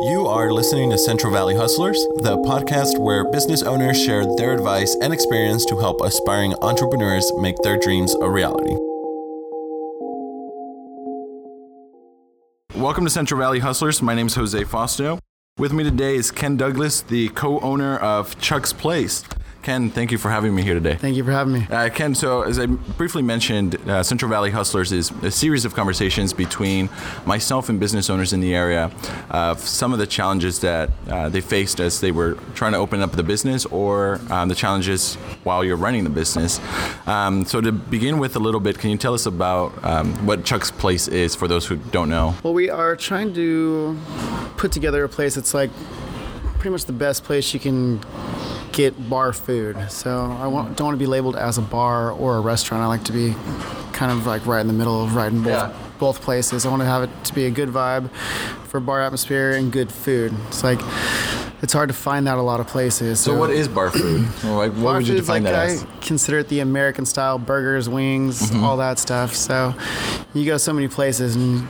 You are listening to Central Valley Hustlers, the podcast where business owners share their advice and experience to help aspiring entrepreneurs make their dreams a reality. Welcome to Central Valley Hustlers. My name is Jose Fausto. With me today is Ken Douglas, the co owner of Chuck's Place. Ken, thank you for having me here today. Thank you for having me. Uh, Ken, so as I briefly mentioned, uh, Central Valley Hustlers is a series of conversations between myself and business owners in the area of some of the challenges that uh, they faced as they were trying to open up the business or um, the challenges while you're running the business. Um, so to begin with a little bit, can you tell us about um, what Chuck's Place is for those who don't know? Well, we are trying to put together a place that's like pretty much the best place you can get bar food. So I want, don't want to be labeled as a bar or a restaurant. I like to be kind of like right in the middle of right in both, Yeah. both places. I want to have it to be a good vibe for bar atmosphere and good food. It's like it's hard to find that a lot of places. So what is bar food? Like, what Bar would you define like that I as? consider it the American style burgers, wings, Mm-hmm. all that stuff. So you go so many places and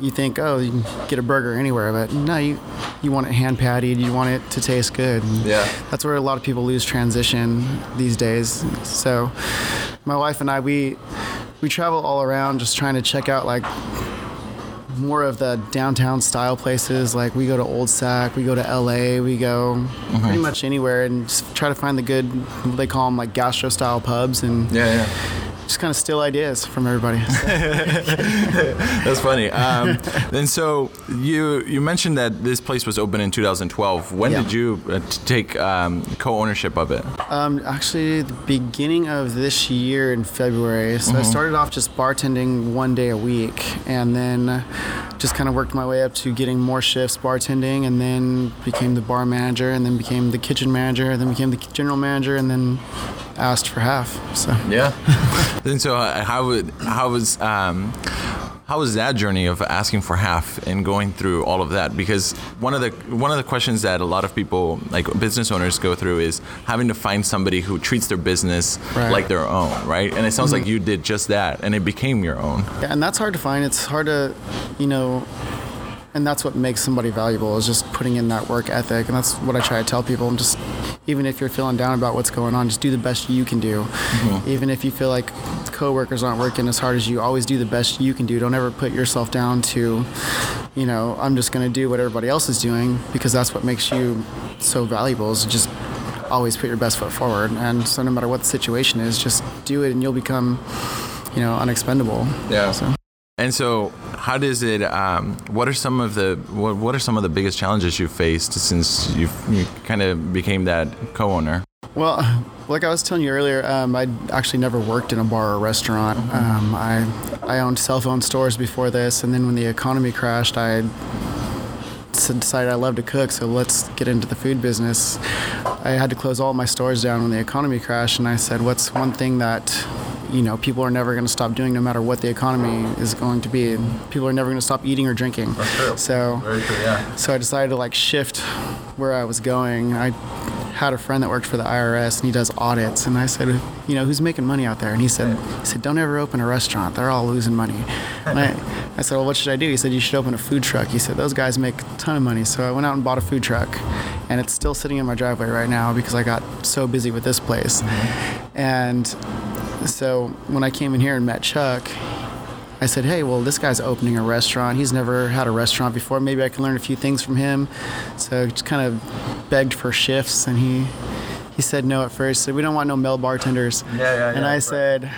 you think, oh, you can get a burger anywhere, but no, you you want it hand patted, you want it to taste good. And Yeah. That's where a lot of people lose transition these days. So my wife and I we we travel all around just trying to check out like more of the downtown style places. Like we go to Old Sac, we go to LA, we go mm-hmm. pretty much anywhere and just try to find the good, what they call them like gastro style pubs and Yeah, yeah. Just kind of steal ideas from everybody. That's funny. Um, and so you you mentioned that this place was open in 2012. When Yeah. did you uh, take um, co-ownership of it? Um, actually, the beginning of this year in February. So I started off just bartending one day a week, and then just kind of worked my way up to getting more shifts bartending, and then became the bar manager, and then became the kitchen manager, and then became the general manager, and then asked for half. So Yeah. and so uh, how would how was um, how was that journey of asking for half and going through all of that? Because one of the one of the questions that a lot of people like business owners go through is having to find somebody who treats their business Right. like their own, right? And it sounds like mm-hmm. you did just that, and it became your own. Yeah, and that's hard to find. It's hard to, you know, and that's what makes somebody valuable is just putting in that work ethic. And that's what I try to tell people. I'm just, even if you're feeling down about what's going on, just do the best you can do. Mm-hmm. Even if you feel like coworkers aren't working as hard as you, always do the best you can do. Don't ever put yourself down to, you know, I'm just going to do what everybody else is doing because that's what makes you so valuable. Is just always put your best foot forward. And so no matter what the situation is, just do it and you'll become, you know, unexpendable. Yeah. So. And so, how does it? Um, what are some of the what, what are some of the biggest challenges you've faced since you kind of became that co-owner? Well, like I was telling you earlier, um, I actually never worked in a bar or restaurant. Um, I I owned cell phone stores before this, and then when the economy crashed, I decided I love to cook, so let's get into the food business. I had to close all my stores down when the economy crashed, and I said, what's one thing that you know people are never going to stop doing, no matter what the economy is going to be. People are never going to stop eating or drinking. So. Very true. Yeah. So I decided to like shift where I was going. I had a friend that worked for the IRS and he does audits and I said, you know, who's making money out there? And he said, he said, don't ever open a restaurant. They're all losing money. And I, I said, well, what should I do? He said, you should open a food truck. He said, those guys make a ton of money. So I went out and bought a food truck and it's still sitting in my driveway right now because I got so busy with this place. Mm-hmm. And so when I came in here and met Chuck, I said, hey, well, this guy's opening a restaurant. He's never had a restaurant before. Maybe I can learn a few things from him. So just kind of begged for shifts, and he he said no at first. Said we don't want no male bartenders. Yeah, yeah, And yeah, I right. said,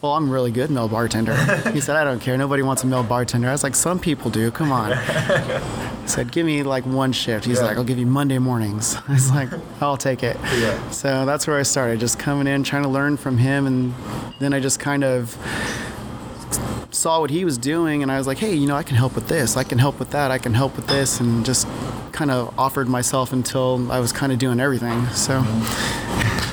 well, I'm a really good male bartender. he said, I don't care. Nobody wants a male bartender. I was like, some people do. Come on. Said, give me like one shift. He's like, I'll give you Monday mornings. I was like, I'll take it. Yeah. So that's where I started, just coming in, trying to learn from him, and then I just kind of saw what he was doing and I was like, hey, you know, I can help with this, I can help with that, I can help with this, and just kind of offered myself until I was kind of doing everything. So,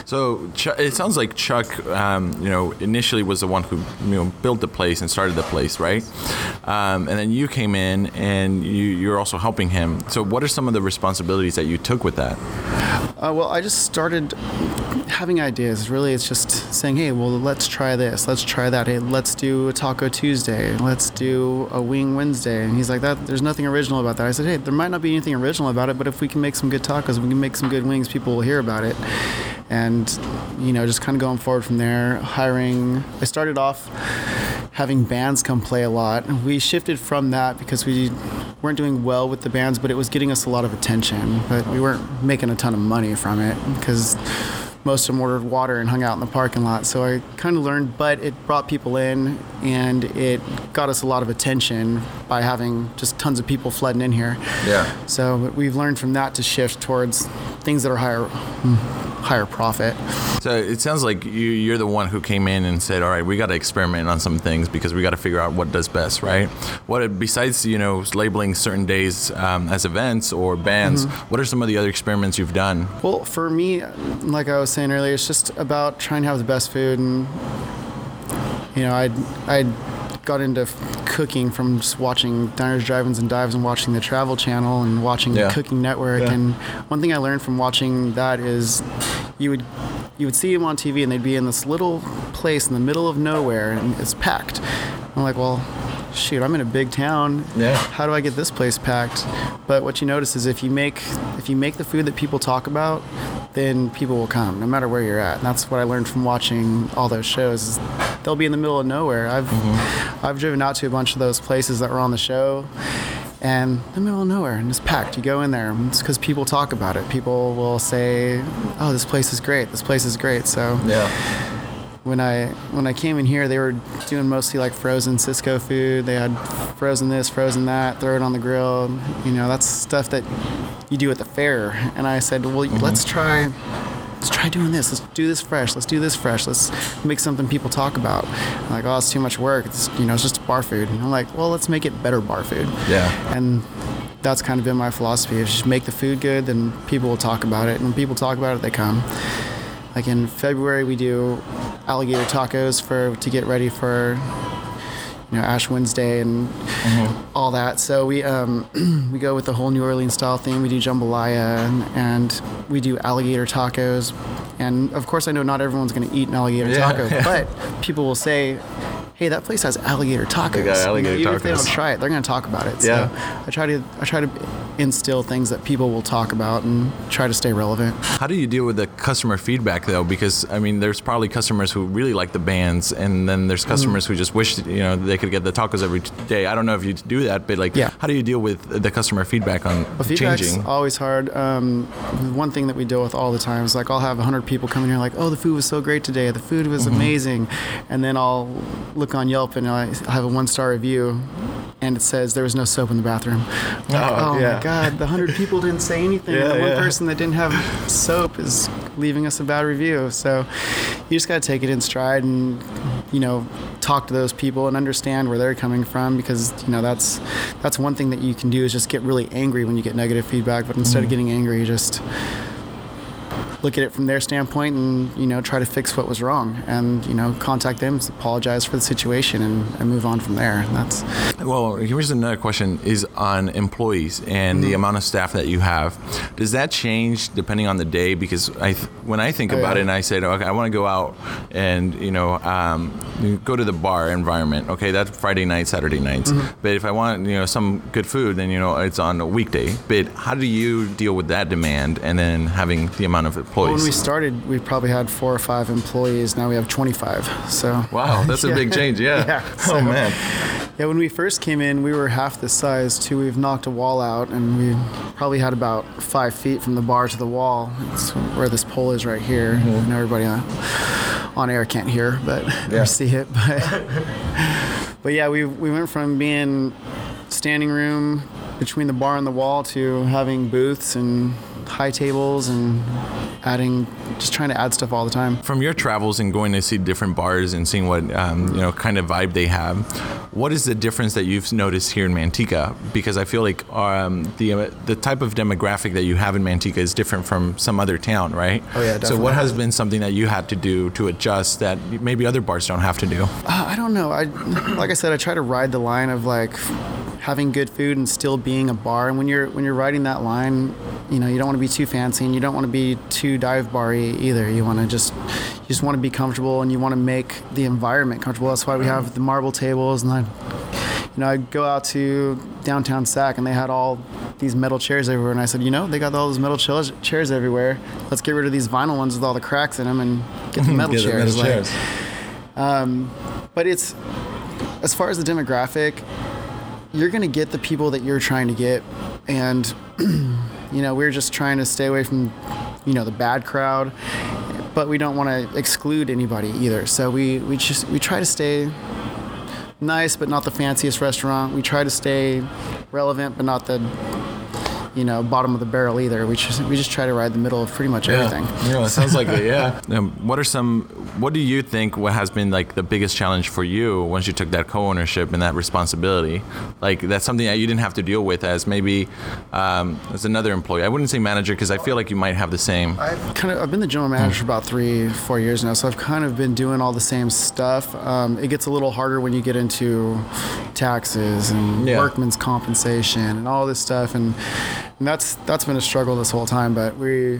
So it sounds like Chuck, um, you know, initially was the one who you know built the place and started the place, right? Um, and then you came in and you, you're also helping him. So what are some of the responsibilities that you took with that? Uh, well, I just started having ideas. Really, it's just saying, hey, well, let's try this, let's try that. Hey, let's do a Taco Tuesday, let's do a Wing Wednesday. And he's like, that. There's nothing original about that. I said, hey, there might not be anything original about it, but if we can make some good tacos, we can make some good wings, people will hear about it. And you know, just kind of going forward from there. Hiring. I started off having bands come play a lot. We shifted from that because we weren't doing well with the bands, but it was getting us a lot of attention. But we weren't making a ton of money from it because most of them ordered water and hung out in the parking lot. So I kind of learned, but it brought people in and it got us a lot of attention by having just tons of people flooding in here. Yeah. So we've learned from that to shift towards things that are higher, hmm, higher profit. So it sounds like you, you're the one who came in and said, "All right, we got to experiment on some things because we got to figure out what does best, right?" What besides you know labeling certain days um, as events or bands, mm-hmm. what are some of the other experiments you've done? Well, for me, like I was saying earlier, it's just about trying to have the best food, and you know, I I got into cooking from just watching diners, drive-ins, and dives, and watching the Travel Channel and watching yeah. the Cooking Network. Yeah. And one thing I learned from watching that is you would you would see them on TV, and they'd be in this little place in the middle of nowhere, and it's packed. I'm like, well, shoot, I'm in a big town. Yeah. How do I get this place packed? But what you notice is if you make if you make the food that people talk about, then people will come, no matter where you're at. And that's what I learned from watching all those shows. they'll be in the middle of nowhere. I've mm-hmm. I've driven out to a bunch of those places that were on the show, and the middle of nowhere and it's packed. You go in there, it's because people talk about it. People will say, "Oh, this place is great. This place is great." So yeah when I when I came in here, they were doing mostly like frozen Sysco food. They had frozen this, frozen that, throw it on the grill. You know, that's stuff that you do at the fair. And I said, well, mm-hmm. let's try. Let's try doing this. Let's do this fresh. Let's do this fresh. Let's make something people talk about. I'm like, oh, it's too much work. It's you know, it's just bar food. And I'm like, well, let's make it better bar food. Yeah. And that's kind of been my philosophy. You just make the food good, then people will talk about it. And when people talk about it, they come. Like in February, we do alligator tacos for to get ready for you know Ash Wednesday and mm-hmm. all that. So we um, we go with the whole New Orleans style theme. We do jambalaya and, and we do alligator tacos. And of course, I know not everyone's going to eat an alligator yeah, taco, yeah. but people will say, hey, that place has alligator tacos. They got alligator know, even tacos. if they don't try it, they're going to talk about it. So yeah. I try to I try to instill things that people will talk about and try to stay relevant. How do you deal with the customer feedback though? Because I mean, there's probably customers who really like the bands, and then there's customers mm-hmm. who just wish you know they could get the tacos every day. I don't know if you do that, but like, yeah. how do you deal with the customer feedback on well, changing? Always hard. Um, one thing that we deal with all the time is like I'll have 100 people come in here like, oh, the food was so great today. The food was mm-hmm. amazing, and then I'll look on Yelp and I have a one star review, and it says there was no soap in the bathroom. Like, oh, oh yeah. my god, the 100 people didn't say anything. Yeah, the one yeah. person that didn't have soap is leaving us a bad review. So you just got to take it in stride and you know talk to those people and understand where they're coming from because you know that's that's one thing that you can do is just get really angry when you get negative feedback but instead mm. of getting angry just look at it from their standpoint and you know try to fix what was wrong and you know contact them apologize for the situation and, and move on from there and that's well here's another question is on employees and mm-hmm. the amount of staff that you have does that change depending on the day because I when I think oh, about yeah. it and I say, okay I want to go out and you know um, go to the bar environment okay that's Friday night Saturday nights mm-hmm. but if I want you know some good food then you know it's on a weekday but how do you deal with that demand and then having the amount of employees. Well, when we started, we probably had four or five employees. Now we have 25. So wow, that's a big change. Yeah. yeah oh, so, oh man. Yeah, when we first came in, we were half the size too. We've knocked a wall out, and we probably had about five feet from the bar to the wall. It's where this pole is right here. Mm-hmm. And everybody on, on, air can't hear, but yeah. or see it. But but yeah, we we went from being standing room between the bar and the wall to having booths and high tables and adding, just trying to add stuff all the time. From your travels and going to see different bars and seeing what um, you know kind of vibe they have, what is the difference that you've noticed here in Manteca? Because I feel like um, the uh, the type of demographic that you have in Manteca is different from some other town, right? Oh, yeah, definitely. So what has been something that you had to do to adjust that maybe other bars don't have to do? Uh, I don't know. I like I said, I try to ride the line of like having good food and still being a bar. And when you're when you're riding that line, you know, you don't want to be too fancy and you don't want to be too dive bar-y either. You want to just you just want to be comfortable and you want to make the environment comfortable. That's why we have the marble tables and I you know, I go out to downtown Sac and they had all these metal chairs everywhere. And I said, you know, they got all those metal chairs chairs everywhere. Let's get rid of these vinyl ones with all the cracks in them and get the metal Get the chairs. metal Like, chairs. Um, but it's as far as the demographic you're going to get the people that you're trying to get and you know we're just trying to stay away from you know the bad crowd but we don't want to exclude anybody either. So we we just we try to stay nice but not the fanciest restaurant. We try to stay relevant but not the you know bottom of the barrel either we just we just try to ride the middle of pretty much everything Yeah, it sounds like it. Yeah. Um, what are some? What do you think? What has been like the biggest challenge for you once you took that co-ownership and that responsibility? Like that's something that you didn't have to deal with as maybe um, as another employee. I wouldn't say manager because I feel like you might have the same. I've kind of I've been the general manager for about three four years now, so I've kind of been doing all the same stuff. Um, it gets a little harder when you get into taxes and Yeah. workman's compensation and all this stuff, and, and that's that's been a struggle this whole time. But we.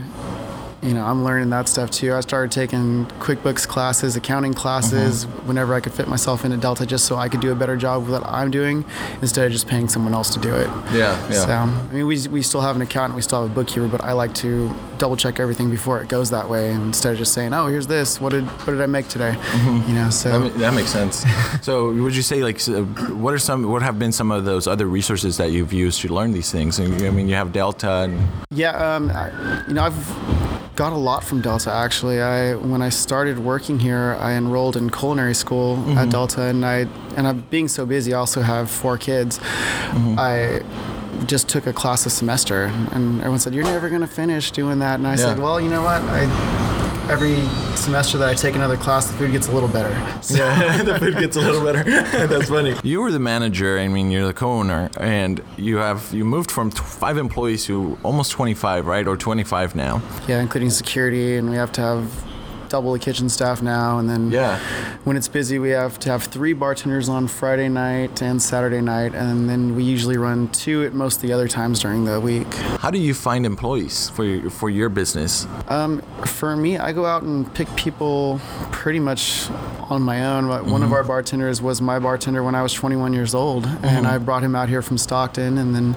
You know, I'm learning that stuff too. I started taking QuickBooks classes, accounting classes, whenever I could fit myself into Delta, just so I could do a better job with what I'm doing instead of just paying someone else to do it. Yeah, yeah. So, I mean, we, we still have an accountant, we still have a bookkeeper, but I like to double check everything before it goes that way instead of just saying, "Oh, here's this. What did what did I make today?" You know. So That, that makes sense. so, would you say like what are some what have been some of those other resources that you've used to learn these things? And, I mean, you have Delta and yeah, um, I, you know, I've got a lot from Delta actually. I when I started working here, I enrolled in culinary school at mm-hmm. Delta, and I and I'm being so busy. I also have four kids. Mm-hmm. I just took a class a semester, and everyone said, "You're never going to finish doing that." And I said, "Well, you know what? I every semester that I take another class, the food gets a little better." So, Yeah, the food gets a little better. That's funny. You were the manager. I mean, you're the co-owner, and you have you moved from t- five employees to almost 25, right, or 25 now. yeah, including security, and we have to have double the kitchen staff now, and then Yeah. When it's busy, we have to have three bartenders on Friday night and Saturday night, and then we usually run two at most the other times during the week. How do you find employees for your, for your business? Um, for me, I go out and pick people pretty much on my own. But One of mm-hmm. our bartenders was my bartender when I was 21 years old, and mm-hmm. I brought him out here from Stockton. And then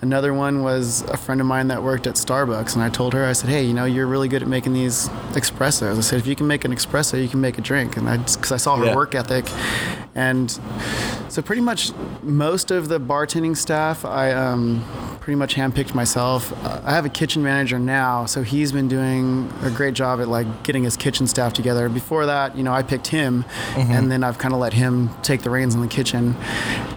another one was a friend of mine that worked at Starbucks, and I told her, I said, "Hey, you know, you're really good at making these espressos." I said, "If you can make an espresso, you can make a drink." And I, because I saw her Yeah. work ethic, and so pretty much most of the bartending staff, I um, pretty much handpicked myself. Uh, I have a kitchen manager now, so he's been doing a great job at like getting his kitchen staff together. Before that, you know, I picked him, and then I've kind of let him take the reins in the kitchen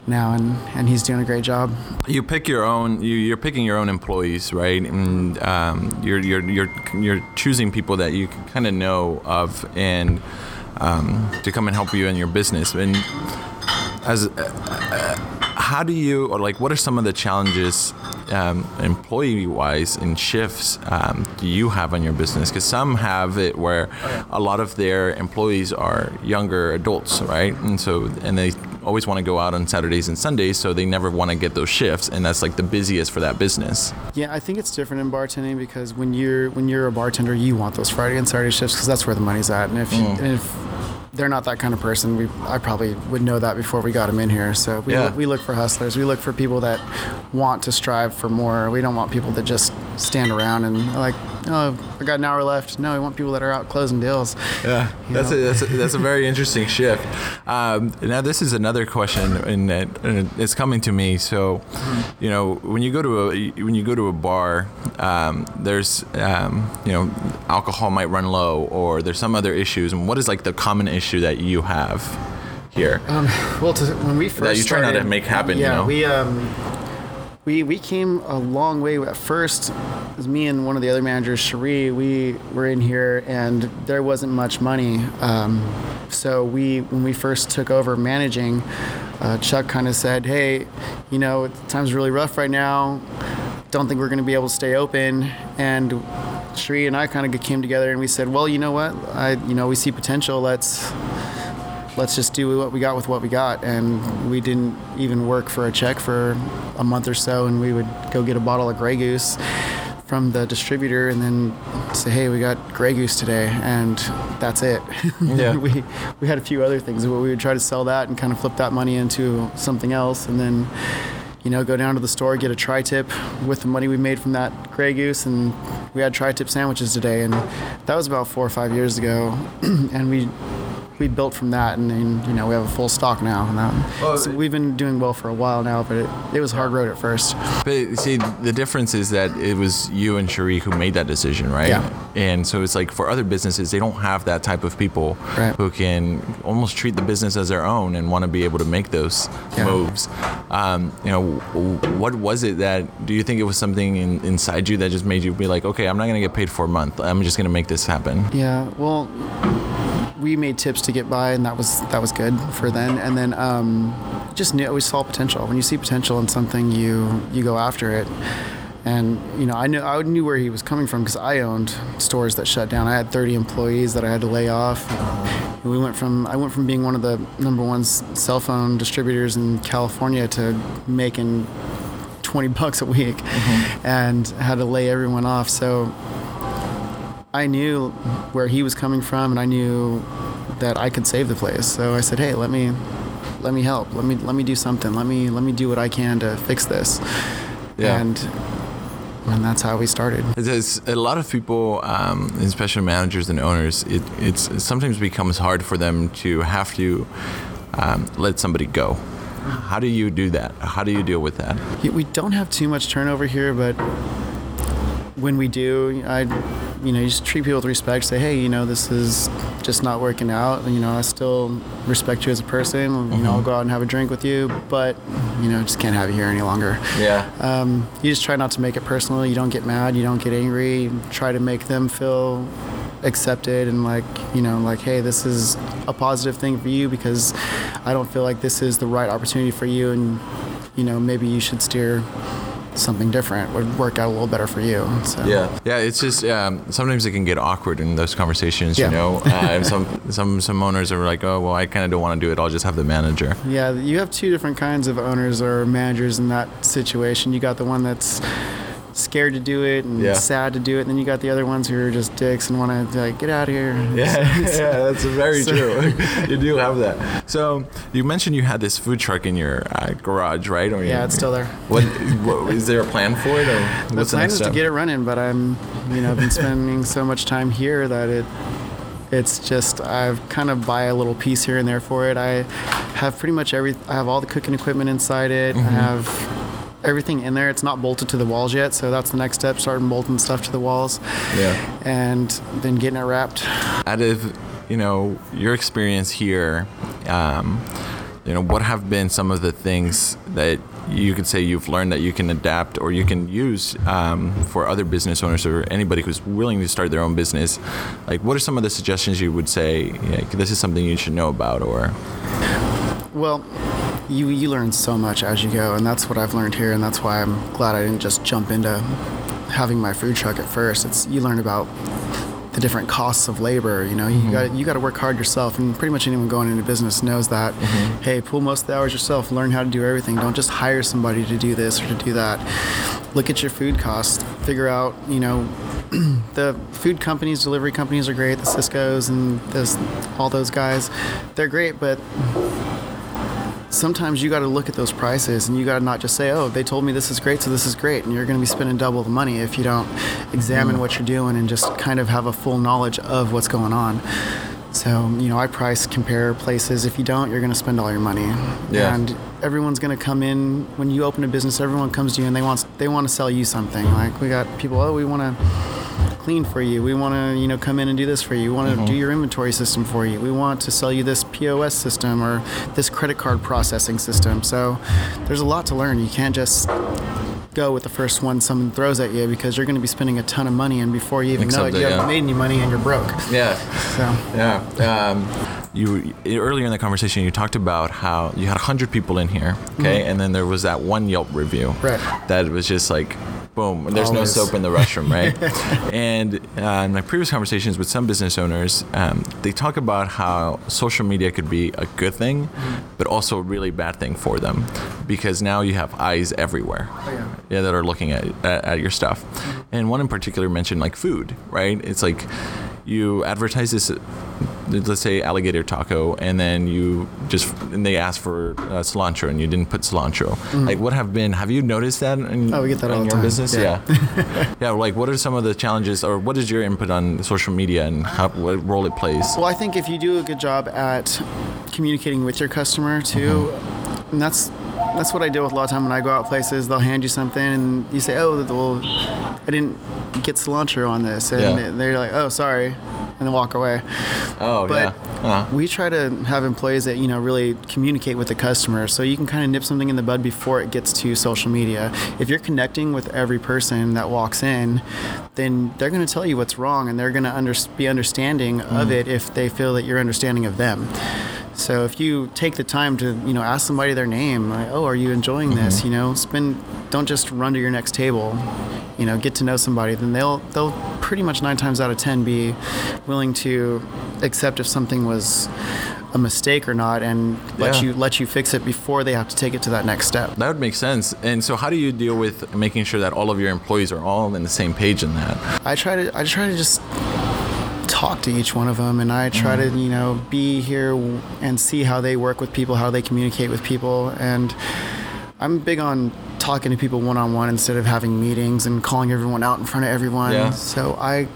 now, and and he's doing a great job. You pick your own. You, you're picking your own employees, right? And um, you're you're you're you're choosing people that you kind of know of and um, to come and help you in your business. And as uh, how do you or like what are some of the challenges um, employee wise in shifts um, do you have on your business because some have it where a lot of their employees are younger adults right and so and they always want to go out on saturdays and sundays so they never want to get those shifts and that's like the busiest for that business Yeah, I think it's different in bartending because when you're when you're a bartender, you want those Friday and Saturday shifts because that's where the money's at. And if mm. and if they're not that kind of person, we I probably would know that before we got them in here. So we Yeah. look, we look for hustlers. We look for people that want to strive for more. We don't want people that just stand around and like, oh, I got an hour left. No, we want people that are out closing deals. Yeah, that's a, that's a, that's a very interesting shift. Um, now this is another question, and, and it's coming to me. So, you know, when you go to a when you go to a bar, um, there's um, you know, alcohol might run low, or there's some other issues. And what is like the common issue that you have here? Well, to, when we first that you try not to make happen, you Yeah, know? we um, we we came a long way. At first, it was me and one of the other managers, Cherie. We were in here, and there wasn't much money. Um, so we, when we first took over managing, uh, Chuck kind of said, "Hey, you know, time's really rough right now. Don't think we're going to be able to stay open." And Cherie and I kind of came together, and we said, "Well, you know what? I, you know, we see potential. Let's." Let's just do what we got with what we got. And we didn't even work for a check for a month or so, and we would go get a bottle of Grey Goose from the distributor and then say, hey, we got Grey Goose today, and that's it. Yeah. we, we had a few other things, but we would try to sell that and kind of flip that money into something else, and then you know, go down to the store, get a tri-tip with the money we made from that Grey Goose, and we had tri-tip sandwiches today, and that was about four or five years ago, and we we built from that, and, then you know we have a full stock now. And that, Well, so we've been doing well for a while now, but it, it was hard road at first. But see, the difference is that it was you and Cherie who made that decision, right? Yeah. And so it's like for other businesses, they don't have that type of people Right. who can almost treat the business as their own and want to be able to make those Yeah. moves. Um, you know, what was it that? Do you think it was something in, inside you that just made you be like, okay, I'm not going to get paid for a month. I'm just going to make this happen. Yeah, well, we made tips to get by, and that was that was good for then. And then um, just knew we saw potential. When you see potential in something, you you go after it. And you know, I knew I knew where he was coming from because I owned stores that shut down. I had 30 employees that I had to lay off. And we went from I went from being one of the number one cell phone distributors in California to making 20 bucks a week, and had to lay everyone off. So I knew where he was coming from, and I knew that I could save the place. So I said, "Hey, let me, let me help. Let me, let me do something. Let me, let me do what I can to fix this." Yeah. And and that's how we started. There's a lot of people, um, especially managers and owners. It, it's it sometimes becomes hard for them to have to um, let somebody go. How do you do that? How do you deal with that? We don't have too much turnover here, but when we do, I, you know, you just treat people with respect. Say, hey, you know, this is just not working out. You know, I still respect you as a person. You know, I'll go out and have a drink with you, but you know, just can't have you here any longer. Yeah. Um, you just try not to make it personal. You don't get mad. You don't get angry. You try to make them feel accepted and like you know like hey this is a positive thing for you because i don't feel like this is the right opportunity for you and you know maybe you should steer something different would work out a little better for you so Yeah, yeah. It's just um, sometimes it can get awkward in those conversations. Yeah. You know, uh, and some some some owners are like, oh well, I kind of don't want to do it. I'll just have the manager. Yeah, you have two different kinds of owners or managers in that situation. You got the one that's scared to do it and Yeah. sad to do it, and then you got the other ones who are just dicks and want to like get out of here. Yeah, yeah, that's very So- true. you do have that. So you mentioned you had this food truck in your uh, garage, right? Or Yeah, you- it's still there. What, what is there a plan for it, or The what's the plan next is to get it running, but I'm, you know, been spending so much time here that it, it's just I've kind of buy a little piece here and there for it. I have pretty much every. I have all the cooking equipment inside it. Mm-hmm. I have everything in there. It's not bolted to the walls yet, so that's the next step. Starting bolting stuff to the walls, yeah. and then getting it wrapped. Out of you know your experience here, um, you know what have been some of the things that you could say you've learned that you can adapt or you can use um, for other business owners or anybody who's willing to start their own business. Like, what are some of the suggestions you would say? Like, this is something you should know about, or Well, you you learn so much as you go, and that's what I've learned here, and that's why I'm glad I didn't just jump into having my food truck at first. It's you learn about the different costs of labor. You know, you mm-hmm. got you got to work hard yourself, and pretty much anyone going into business knows that. Mm-hmm. Hey, pull most of the hours yourself. Learn how to do everything. Don't just hire somebody to do this or to do that. Look at your food costs. Figure out, you know, the food companies, delivery companies are great. The Sysco's and those, all those guys, they're great, but sometimes you got to look at those prices and you got to not just say, oh, they told me this is great, so this is great. And you're going to be spending double the money if you don't examine mm. what you're doing and just kind of have a full knowledge of what's going on. So, you know, I price compare places. If you don't, you're going to spend all your money. Yeah. And everyone's going to come in when you open a business, everyone comes to you and they want they want to sell you something. Like we got people, oh, we want to clean for you. We want to, you know, come in and do this for you. We want to do your inventory system for you. We want to sell you this POS system or this credit card processing system. So there's a lot to learn. You can't just go with the first one someone throws at you because you're going to be spending a ton of money, and before you even know it, you haven't yeah. made any money and you're broke. Yeah. So Yeah. Um, you earlier in the conversation you talked about how you had hundred people in here, okay, and then there was that one Yelp review Right. that was just like. Boom! There's Always. no soap in the restroom, right? and uh, in my previous conversations with some business owners, um, they talk about how social media could be a good thing, but also a really bad thing for them, because now you have eyes everywhere, yeah. yeah, that are looking at, at, at your stuff. And one in particular mentioned like food, right? It's like you advertise this, let's say alligator taco, and then you just and they ask for uh, cilantro, and you didn't put cilantro. Like, what have been? Have you noticed that? In, Oh, we get that in all your time. business? Yeah. Yeah. yeah. Like, what are some of the challenges, or what is your input on social media and how, what role it plays? Well, I think if you do a good job at communicating with your customer too, and that's that's what I deal with a lot of time when I go out places. They'll hand you something and you say, "Oh, well, I didn't get cilantro on this," and Yeah. they're like, "Oh, sorry," and then walk away. Oh, But yeah. Uh, we try to have employees that you know really communicate with the customer, so you can kind of nip something in the bud before it gets to social media. If you're connecting with every person that walks in, then they're going to tell you what's wrong, and they're going to under- be understanding of it if they feel that you're understanding of them. So if you take the time to you know ask somebody their name, like, oh, are you enjoying this? Mm-hmm. You know, spend don't just run to your next table. You know, get to know somebody, then they'll they'll pretty much nine times out of ten be willing to accept if something was a mistake or not, and let Yeah. you let you fix it before they have to take it to that next step. that would make sense. And so, how do you deal with making sure that all of your employees are all in the same page in that? I try to I try to just talk to each one of them and I try Mm-hmm. to you know be here and see how they work with people how they communicate with people and I'm big on talking to people one on one instead of having meetings and calling everyone out in front of everyone Yeah. so I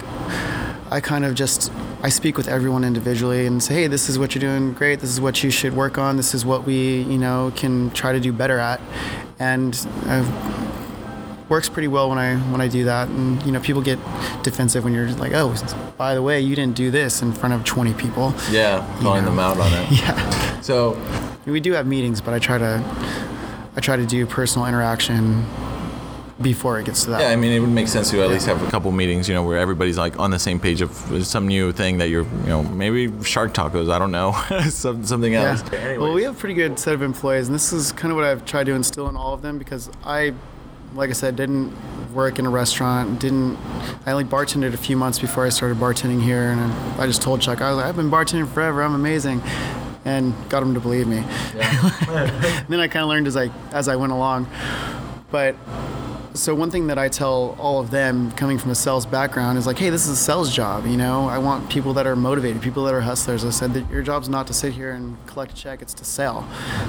I kind of just I speak with everyone individually and say hey this is what you're doing great this is what you should work on this is what we you know can try to do better at and uh, works pretty well when I when I do that. And you know, people get defensive when you're just like, oh, by the way, you didn't do this in front of 20 people. Yeah, calling know. them out on it. Yeah, So, we do have meetings, but I try to I try to do personal interaction before it gets to that. yeah, I mean, it would make sense to at least have a couple meetings, you know, where everybody's like on the same page of some new thing that you're, you know, maybe shark tacos, I don't know, some, something else. Yeah. Well, we have a pretty good set of employees, and this is kind of what I've tried to instill in all of them because I, like I said, didn't work in a restaurant. Didn't I only bartended a few months before I started bartending here, and I, just told Chuck I was like, I've been bartending forever. I'm amazing, and got him to believe me. then I kind of learned as I as I went along, but so one thing that I tell all of them coming from a sales background is like, hey, this is a sales job. You know, I want people that are motivated, people that are hustlers. I said that your job's not to sit here and collect a check; it's to sell.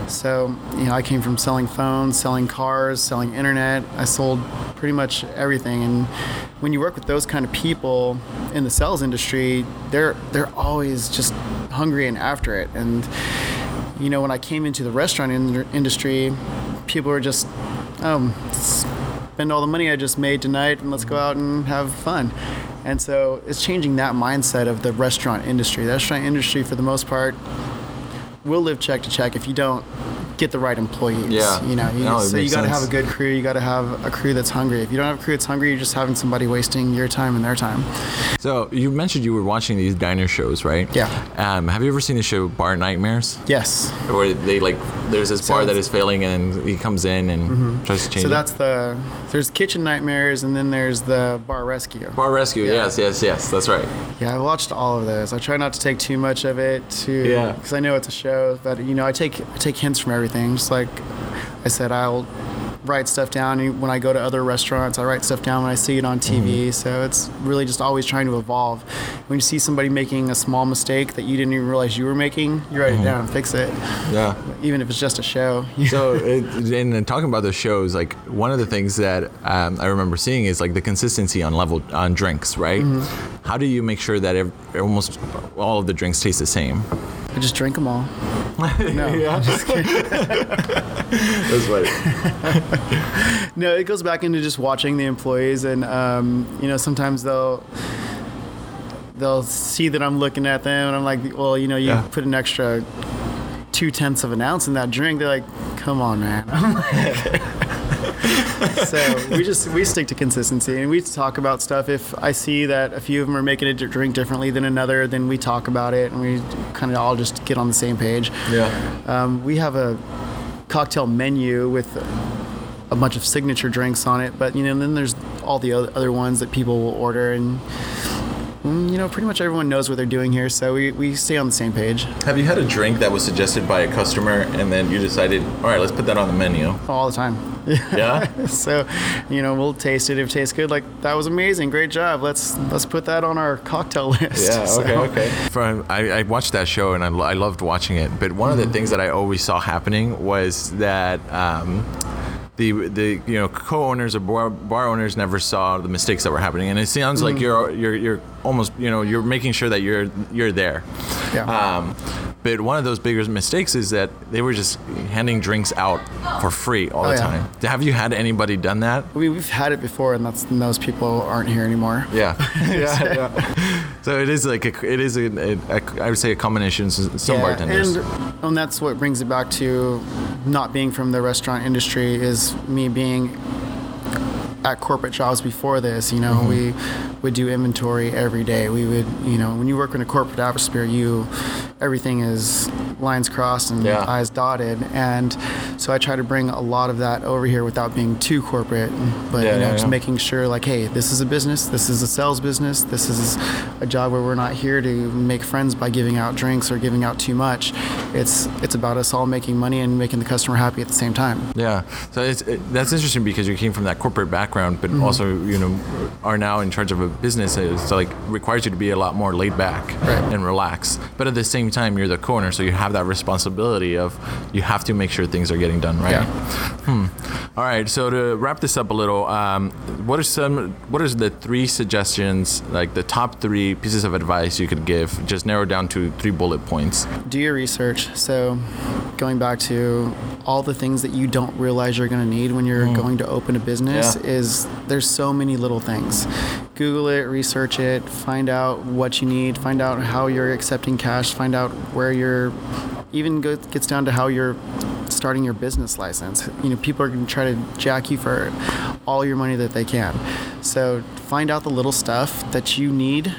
So, you know, I came from selling phones, selling cars, selling internet. I sold pretty much everything. And when you work with those kind of people in the sales industry, they're they're always just hungry and after it. And you know, when I came into the restaurant in- industry, people were just, um, spend all the money I just made tonight and let's go out and have fun. And so it's changing that mindset of the restaurant industry. The restaurant industry, for the most part, will live check to check if you don't get the right employees. Yeah. You know, you, No, so you got to have a good crew. You got to have a crew that's hungry. If you don't have a crew that's hungry, you're just having somebody wasting your time and their time. So, you mentioned you were watching these diner shows, right? Yeah. Um, have you ever seen the show Bar Nightmares? Yes. Where they like, there's this So bar that it's- failing and he comes in and mm-hmm. tries to change So it. that's the there's kitchen nightmares and then there's the bar rescue. Bar Rescue, Yeah. yes, yes, yes, that's right. Yeah, I watched all of those. I try not to take too much of it to Yeah. because I know it's a show, but you know, I take I take hints from everything. Just like I said, I'll write stuff down when I go to other restaurants. I write stuff down when I see it on TV. Mm-hmm. So it's really just always trying to evolve. When you see somebody making a small mistake that you didn't even realize you were making, you write it down and fix it, Yeah. even if it's just a show. so it, and, and talking about those shows like one of the things that um, i remember seeing is like the consistency on level on drinks right Mm-hmm. how do you make sure that ev- almost all of the drinks taste the same I just drink them all. No, just kidding. That that's right No, it goes back into just watching the employees, and um, you know, sometimes they'll they'll see that I'm looking at them, and I'm like, well, you know, you Yeah. put an extra two tenths of an ounce in that drink. They're like, come on, man. So we just we stick to consistency and we talk about stuff. If I see that a few of them are making a drink differently than another, then we talk about it and we kind of all just get on the same page. Yeah. Um, we have a cocktail menu with a bunch of signature drinks on it, but you know, then there's all the other ones that people will order and you know, pretty much everyone knows what they're doing here, so we, we stay on the same page. Have you had a drink that was suggested by a customer and then you decided, all right, let's put that on the menu? All the time. Yeah. so, you know, we'll taste it. If it tastes good, like that was amazing, great job. Let's let's put that on our cocktail list. Yeah. So- Okay. Okay. From I, I watched that show and I, I loved watching it. But one of the things that I always saw happening was that. Um, the, the you know co-owners or bar, bar owners never saw the mistakes that were happening, and it sounds like you're you're you're almost you know you're making sure that you're you're there. Yeah. Um, but one of those bigger mistakes is that they were just handing drinks out for free all Oh, the yeah. time. Have you had anybody done that? we, we've had it before, and that's and those people aren't here anymore. Yeah, yeah, yeah. So it is like a, it is a, a, a I would say a combination of some Yeah, bartenders. And, and that's what brings it back to not being from the restaurant industry is me being at corporate jobs before this. You know, Mm-hmm. we would do inventory every day. We would, you know, when you work in a corporate atmosphere, you everything is lines crossed and Yeah. I's dotted. And so I try to bring a lot of that over here without being too corporate, but Yeah, you know, yeah, just making sure like, hey, this is a business. This is a sales business. This is a job where we're not here to make friends by giving out drinks or giving out too much. It's it's about us all making money and making the customer happy at the same time. Yeah, so it's, it, that's interesting because you came from that corporate background, but Mm-hmm. also you know are now in charge of a business. It's like requires you to be a lot more laid back Right. and relaxed. But at the same time, you're the co-owner, so you have that responsibility of you have to make sure things are getting done right. Yeah. Hmm. All right. So to wrap this up a little, um, what are some what are the three suggestions, like the top three pieces of advice you could give? Just narrow down to three bullet points. do your research. So, going back to all the things that you don't realize you're going to need when you're mm. going to open a business Yeah. is there's so many little things. Google it, research it, find out what you need, find out how you're accepting cash, find out where you're even go, gets down to how you're starting your business license. You know, people are going to try to jack you for all your money that they can. So, find out the little stuff that you need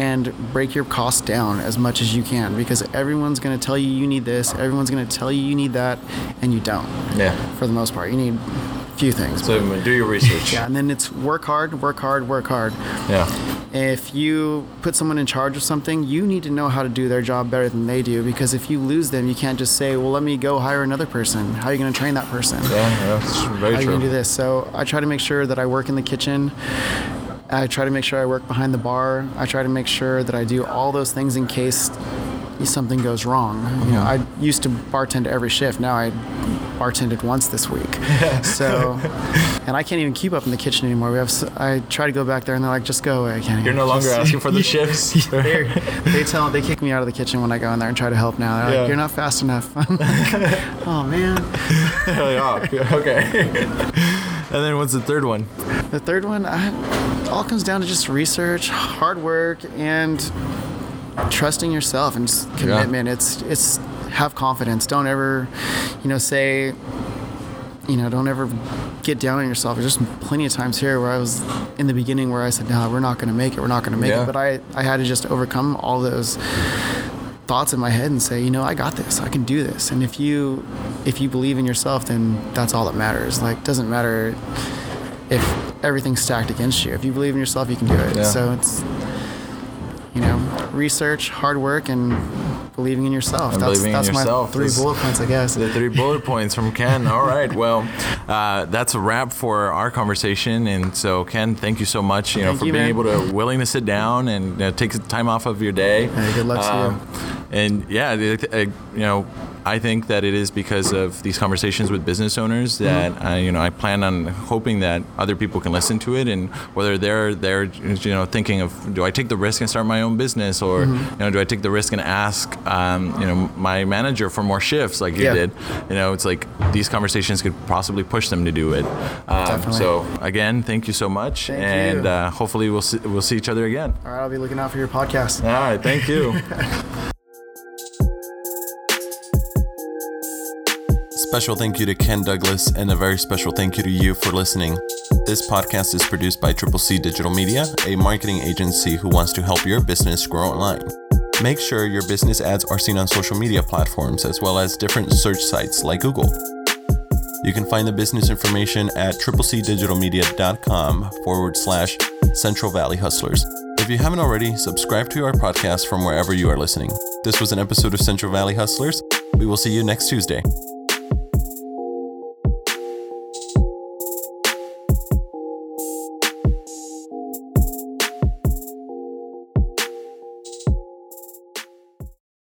and break your costs down as much as you can because everyone's going to tell you you need this, everyone's going to tell you you need that, and you don't. Yeah. For the most part, you need a few things. So do your research. yeah, and then it's work hard, work hard, work hard. Yeah. If you put someone in charge of something, you need to know how to do their job better than they do because if you lose them, you can't just say, "Well, let me go hire another person." How are you going to train that person? Yeah. yeah. It's very how are you gonna do this? So I try to make sure that I work in the kitchen. I try to make sure I work behind the bar. I try to make sure that I do all those things in case something goes wrong. You know, I used to bartend every shift. Now I bartended once this week. So, and I can't even keep up in the kitchen anymore. We have. I try to go back there, and they're like, "Just go away." I can't. You're no longer asking for the shifts. They tell they kick me out of the kitchen when I go in there and try to help now. They're Yeah. like, "You're not fast enough." I'm like, oh man. Oh, yeah. Okay. And then what's the third one? The third one, I, all comes down to just research, hard work, and trusting yourself and just commitment. It's it's have confidence. Don't ever, you know, say, you know, don't ever get down on yourself. There's just plenty of times here where I was in the beginning where I said, "No, we're not going to make it. We're not going to make Yeah. it." But I I had to just overcome all those thoughts in my head and say, you know, I got this. I can do this. And if you if you believe in yourself, then that's all that matters. Like doesn't matter if everything's stacked against you. If you believe in yourself, you can do it. Yeah. So it's you know, research, hard work, and believing in yourself. And that's believing in that's yourself. my three bullet points, I guess. The three bullet points from Ken. All right. Well, uh, that's a wrap for our conversation. And so, Ken, thank you so much. You know, for you, being man. able to willing to sit down and know, take time off of your day. Hey, good luck to you. And yeah, it- it- you know, I think that it is because of these conversations with business owners that Mm-hmm. I, you know I plan on hoping that other people can listen to it and whether they're they're you know thinking of do I take the risk and start my own business or Mm-hmm. you know do I take the risk and ask um, you know my manager for more shifts like you Yeah. did you know it's like these conversations could possibly push them to do it um, so again thank you so much Thank and. Uh, hopefully we'll see, we'll see each other again All right, I'll be looking out for your podcast. all right thank you Special thank you to Ken Douglas and a very special thank you to you for listening. This podcast is produced by Triple C Digital Media, a marketing agency who wants to help your business grow online. Make sure your business ads are seen on social media platforms as well as different search sites like Google. You can find the business information at triplecdigitalmedia.com forward slash Central Valley Hustlers. If you haven't already, subscribe to our podcast from wherever you are listening. This was an episode of Central Valley Hustlers. We will see you next Tuesday.